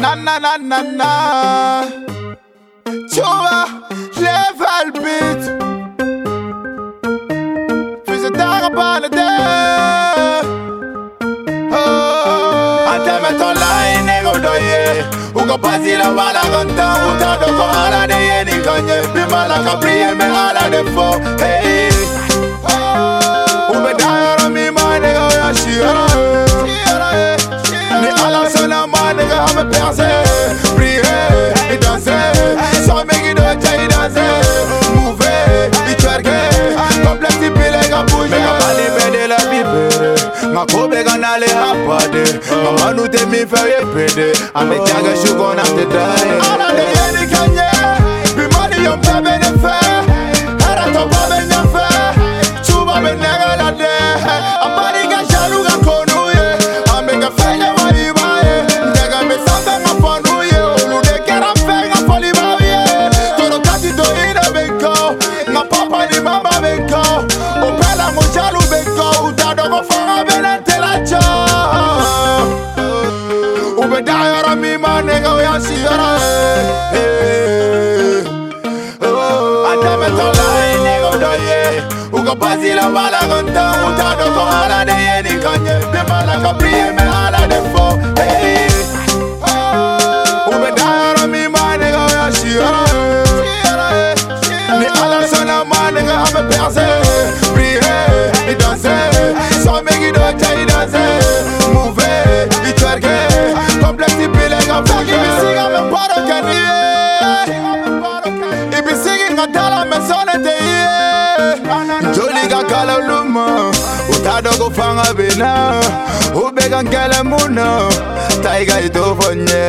Na na na na na. Chua, level beat. Vieze dagen banen de. Oh, ante met online nego doye. Ugo pasi la wala gonta. Uta doko ala de ye ni kanye. Bimala kapriye me ala de fo. Hey. Hapade. Mama nu te mi fe ye pede. Ame jaga shugo na te daye. Ala nego doye. Ugo pasi la bala gonta. Utado go ala de ye ni kanye. Be mala kapriye me ala de fo. Hey. Ube dayara mi ma nega ya siyara. Ni ala sona ma nega hame perse. tolinga kala lumo utado kufanga bina ubeka nkele muno taiga itufonye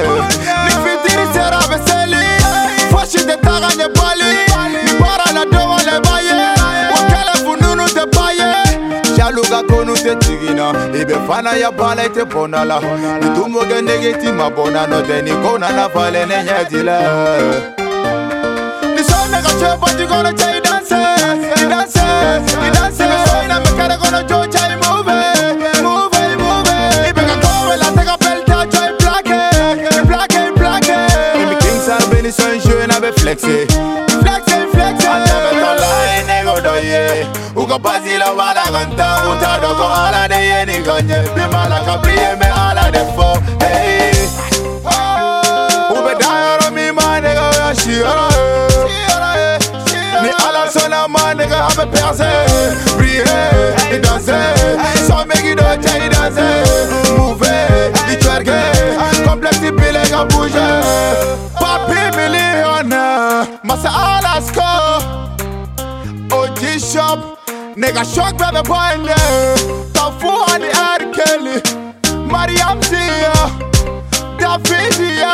nifitirisera beseli fashitetaganye pali nibara na domo lebaye ukele fununu tepaye shaluka konu tetigina ibe fana ya bala ite bonala itumoge negeti mabona note nikonana fale nenyetila nisoneka chepatikona chaida tola e nego doye Ugo pasi la wala ganta Uta doko ala de ye ni kanye Bimala kapriye me ala de fo Hey. Ube dayara mi ma nega ya shiara Ni ala sona ma nega hame perse Prier, OG Nigga shock brother boy in there Tafu on the. Kelly. Mariam Tia. Davidia